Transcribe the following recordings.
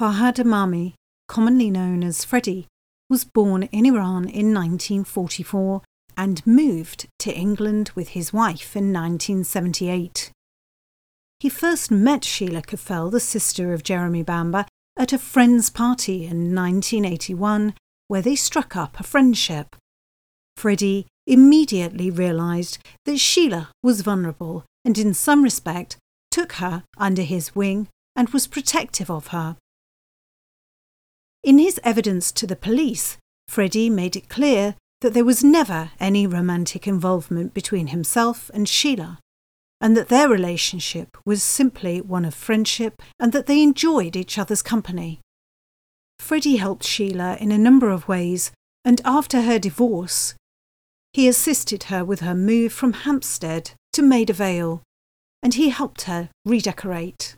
Farhad Emami, commonly known as Freddie, was born in Iran in 1944 and moved to England with his wife in 1978. He first met Sheila Caffell, the sister of Jeremy Bamber, at a friend's party in 1981 where they struck up a friendship. Freddie immediately realised that Sheila was vulnerable and, in some respect, took her under his wing and was protective of her. In his evidence to the police, Freddie made it clear that there was never any romantic involvement between himself and Sheila, and that their relationship was simply one of friendship and that they enjoyed each other's company. Freddie helped Sheila in a number of ways, and after her divorce, he assisted her with her move from Hampstead to Maida Vale, and he helped her redecorate.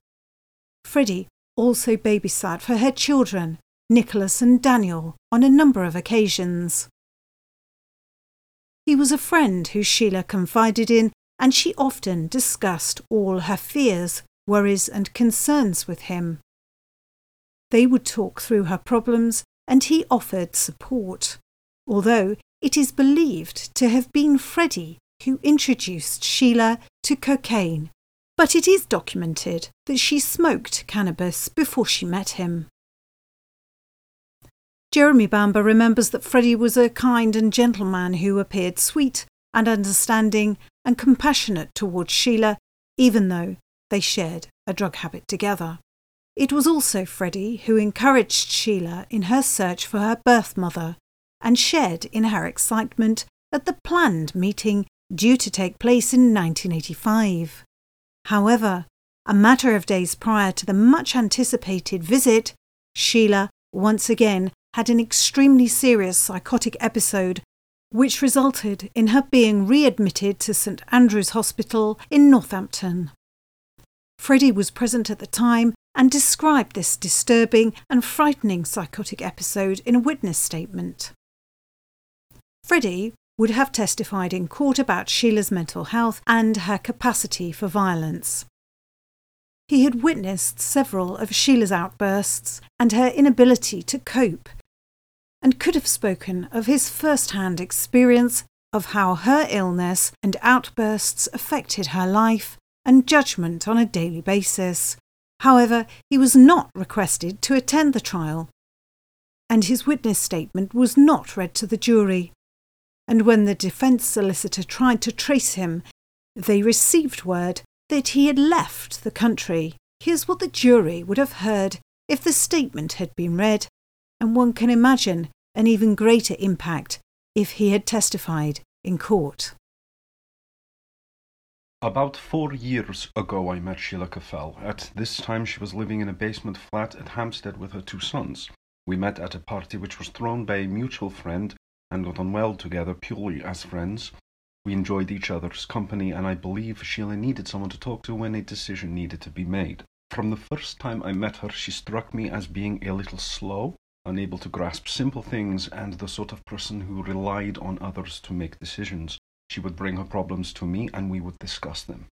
Freddie also babysat for her children, Nicholas and Daniel, on a number of occasions. He was a friend who Sheila confided in, and she often discussed all her fears, worries, and concerns with him. They would talk through her problems, and he offered support, although it is believed to have been Freddie who introduced Sheila to cocaine, but it is documented that she smoked cannabis before she met him. Jeremy Bamber remembers that Freddie was a kind and gentle man who appeared sweet and understanding and compassionate towards Sheila, even though they shared a drug habit together. It was also Freddie who encouraged Sheila in her search for her birth mother and shared in her excitement at the planned meeting due to take place in 1985. However, a matter of days prior to the much anticipated visit, Sheila once again had an extremely serious psychotic episode, which resulted in her being readmitted to St Andrew's Hospital in Northampton. Freddie was present at the time and described this disturbing and frightening psychotic episode in a witness statement. Freddie would have testified in court about Sheila's mental health and her capacity for violence. He had witnessed several of Sheila's outbursts and her inability to cope and could have spoken of his first hand experience of how her illness and outbursts affected her life and judgment on a daily basis. However, he was not requested to attend the trial, and his witness statement was not read to the jury. And when the defence solicitor tried to trace him, they received word that he had left the country. Here's what the jury would have heard if the statement had been read and one can imagine an even greater impact if he had testified in court. About four years ago, I met Sheila Caffell. At this time, she was living in a basement flat at Hampstead with her two sons. We met at a party which was thrown by a mutual friend and got on well together purely as friends. We enjoyed each other's company, and I believe Sheila needed someone to talk to when a decision needed to be made. From the first time I met her, she struck me as being a little slow unable to grasp simple things, and the sort of person who relied on others to make decisions. She would bring her problems to me, and we would discuss them.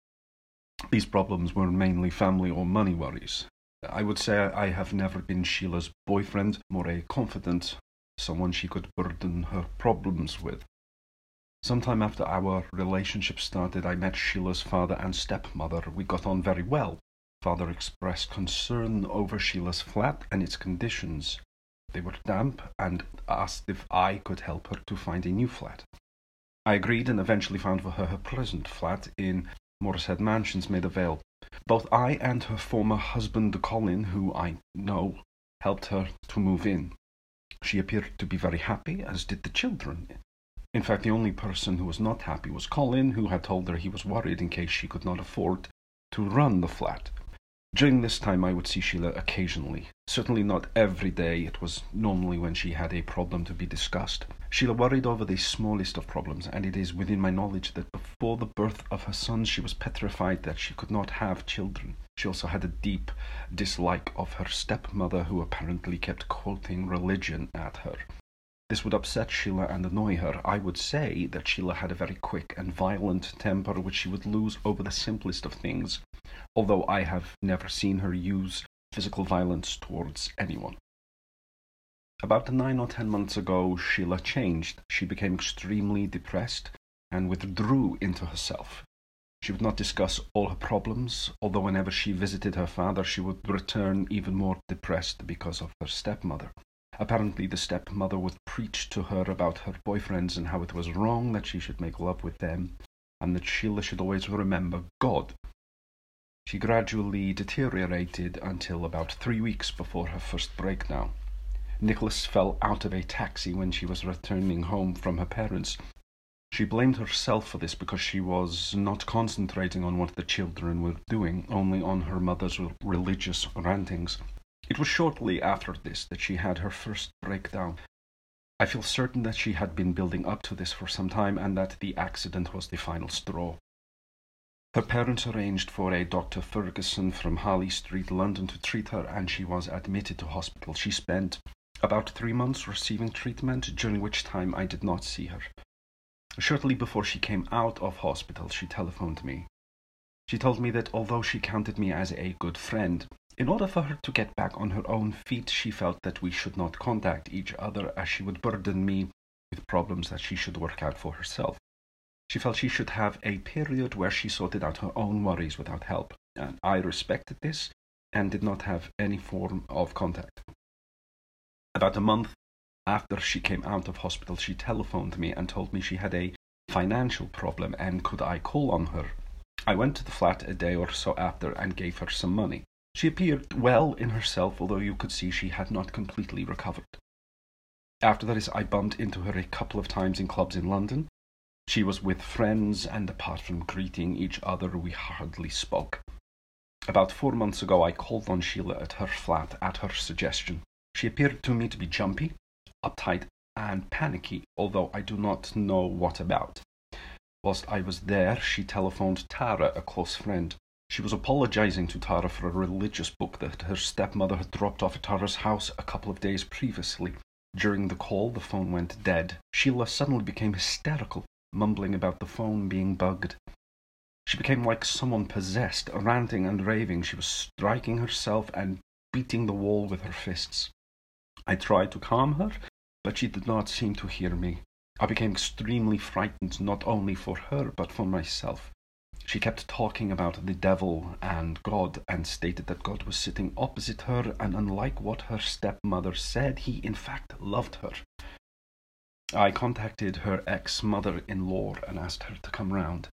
These problems were mainly family or money worries. I would say I have never been Sheila's boyfriend, more a confidant, someone she could burden her problems with. Sometime after our relationship started, I met Sheila's father and stepmother. We got on very well. Father expressed concern over Sheila's flat and its conditions. They were damp and asked if I could help her to find a new flat. I agreed and eventually found for her her present flat in Morshead Mansions, Maida Vale. Both I and her former husband, Colin, who I know, helped her to move in. She appeared to be very happy, as did the children. In fact, the only person who was not happy was Colin, who had told her he was worried in case she could not afford to run the flat. During this time I would see Sheila occasionally. Certainly not every day, it was normally when she had a problem to be discussed. Sheila worried over the smallest of problems, and it is within my knowledge that before the birth of her son, she was petrified that she could not have children. She also had a deep dislike of her stepmother, who apparently kept quoting religion at her. This would upset Sheila and annoy her. I would say that Sheila had a very quick and violent temper which she would lose over the simplest of things although I have never seen her use physical violence towards anyone. About nine or ten months ago, Sheila changed. She became extremely depressed and withdrew into herself. She would not discuss all her problems, although whenever she visited her father, she would return even more depressed because of her stepmother. Apparently, the stepmother would preach to her about her boyfriends and how it was wrong that she should make love with them, and that Sheila should always remember God. She gradually deteriorated until about three weeks before her first breakdown. Nicholas fell out of a taxi when she was returning home from her parents. She blamed herself for this because she was not concentrating on what the children were doing, only on her mother's religious rantings. It was shortly after this that she had her first breakdown. I feel certain that she had been building up to this for some time and that the accident was the final straw. Her parents arranged for a Dr. Ferguson from Harley Street, London, to treat her, and she was admitted to hospital. She spent about three months receiving treatment, during which time I did not see her. Shortly before she came out of hospital, she telephoned me. She told me that although she counted me as a good friend, in order for her to get back on her own feet, she felt that we should not contact each other as she would burden me with problems that she should work out for herself. She felt she should have a period where she sorted out her own worries without help, and I respected this and did not have any form of contact. About a month after she came out of hospital, she telephoned me and told me she had a financial problem and could I call on her. I went to the flat a day or so after and gave her some money. She appeared well in herself, although you could see she had not completely recovered. After this, I bumped into her a couple of times in clubs in London. She was with friends, and apart from greeting each other, we hardly spoke. About four months ago, I called on Sheila at her flat at her suggestion. She appeared to me to be jumpy, uptight, and panicky, although I do not know what about. Whilst I was there, she telephoned Tara, a close friend. She was apologizing to Tara for a religious book that her stepmother had dropped off at Tara's house a couple of days previously. During the call, the phone went dead. Sheila suddenly became hysterical, mumbling about the phone being bugged. She became like someone possessed, ranting and raving. She was striking herself and beating the wall with her fists. I tried to calm her, but she did not seem to hear me. I became extremely frightened, not only for her, but for myself. She kept talking about the devil and God and stated that God was sitting opposite her, and unlike what her stepmother said, he in fact loved her. I contacted her ex mother in law and asked her to come round.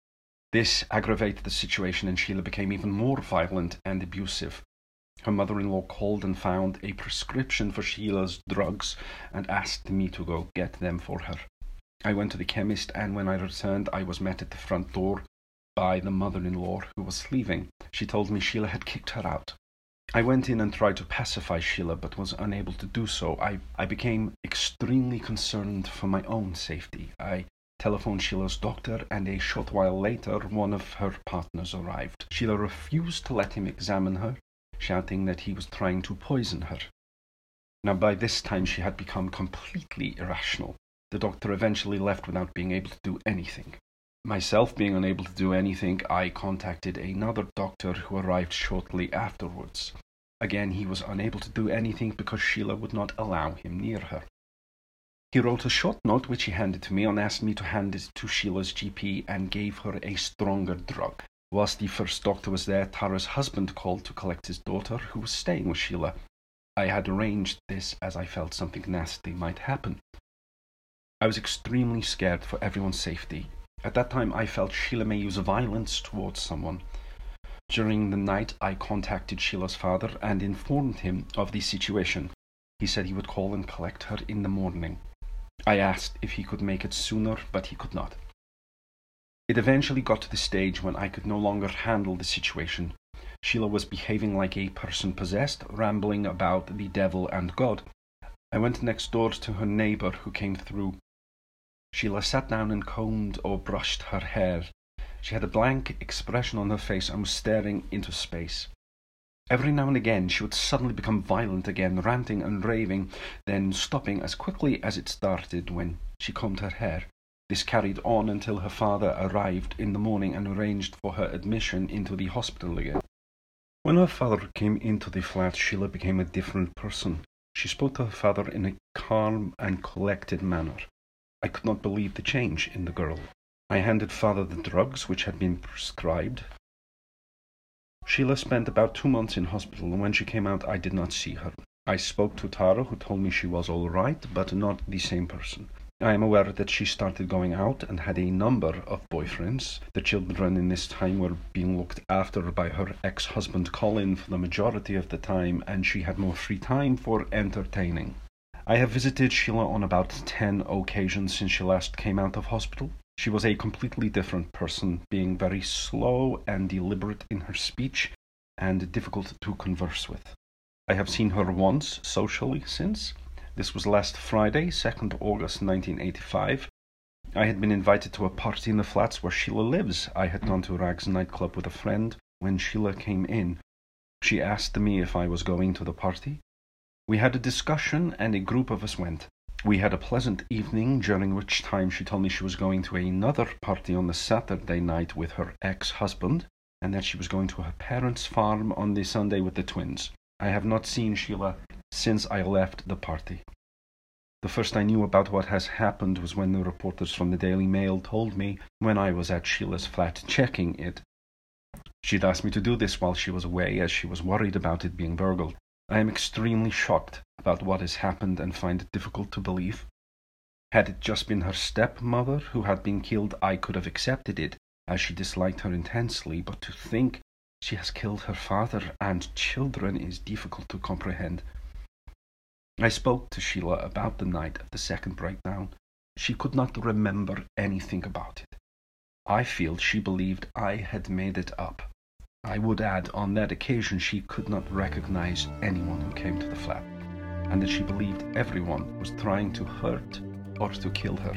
This aggravated the situation, and Sheila became even more violent and abusive. Her mother in law called and found a prescription for Sheila's drugs and asked me to go get them for her. I went to the chemist, and when I returned, I was met at the front door by the mother in law who was leaving. She told me Sheila had kicked her out. I went in and tried to pacify Sheila, but was unable to do so. I, I became extremely concerned for my own safety. I telephoned Sheila's doctor, and a short while later, one of her partners arrived. Sheila refused to let him examine her, shouting that he was trying to poison her. Now, by this time, she had become completely irrational. The doctor eventually left without being able to do anything. Myself being unable to do anything, I contacted another doctor who arrived shortly afterwards. Again, he was unable to do anything because Sheila would not allow him near her. He wrote a short note which he handed to me and asked me to hand it to Sheila's GP and gave her a stronger drug. Whilst the first doctor was there, Tara's husband called to collect his daughter, who was staying with Sheila. I had arranged this as I felt something nasty might happen. I was extremely scared for everyone's safety. At that time, I felt Sheila may use violence towards someone. During the night, I contacted Sheila's father and informed him of the situation. He said he would call and collect her in the morning. I asked if he could make it sooner, but he could not. It eventually got to the stage when I could no longer handle the situation. Sheila was behaving like a person possessed, rambling about the devil and God. I went next door to her neighbour who came through. Sheila sat down and combed or brushed her hair. She had a blank expression on her face and was staring into space. Every now and again she would suddenly become violent again, ranting and raving, then stopping as quickly as it started when she combed her hair. This carried on until her father arrived in the morning and arranged for her admission into the hospital again. When her father came into the flat, Sheila became a different person. She spoke to her father in a calm and collected manner. I could not believe the change in the girl. I handed father the drugs which had been prescribed. Sheila spent about two months in hospital, and when she came out, I did not see her. I spoke to Tara, who told me she was all right, but not the same person. I am aware that she started going out and had a number of boyfriends. The children in this time were being looked after by her ex husband Colin for the majority of the time, and she had more free time for entertaining. I have visited Sheila on about 10 occasions since she last came out of hospital. She was a completely different person, being very slow and deliberate in her speech and difficult to converse with. I have seen her once socially since. This was last Friday, 2nd August 1985. I had been invited to a party in the flats where Sheila lives. I had gone to Rags nightclub with a friend. When Sheila came in, she asked me if I was going to the party. We had a discussion and a group of us went. We had a pleasant evening, during which time she told me she was going to another party on the Saturday night with her ex husband, and that she was going to her parents' farm on the Sunday with the twins. I have not seen Sheila since I left the party. The first I knew about what has happened was when the reporters from the Daily Mail told me when I was at Sheila's flat checking it. She'd asked me to do this while she was away, as she was worried about it being burgled. I am extremely shocked about what has happened and find it difficult to believe. Had it just been her stepmother who had been killed, I could have accepted it, as she disliked her intensely, but to think she has killed her father and children is difficult to comprehend. I spoke to Sheila about the night of the second breakdown. She could not remember anything about it. I feel she believed I had made it up. I would add, on that occasion, she could not recognize anyone who came to the flat, and that she believed everyone was trying to hurt or to kill her.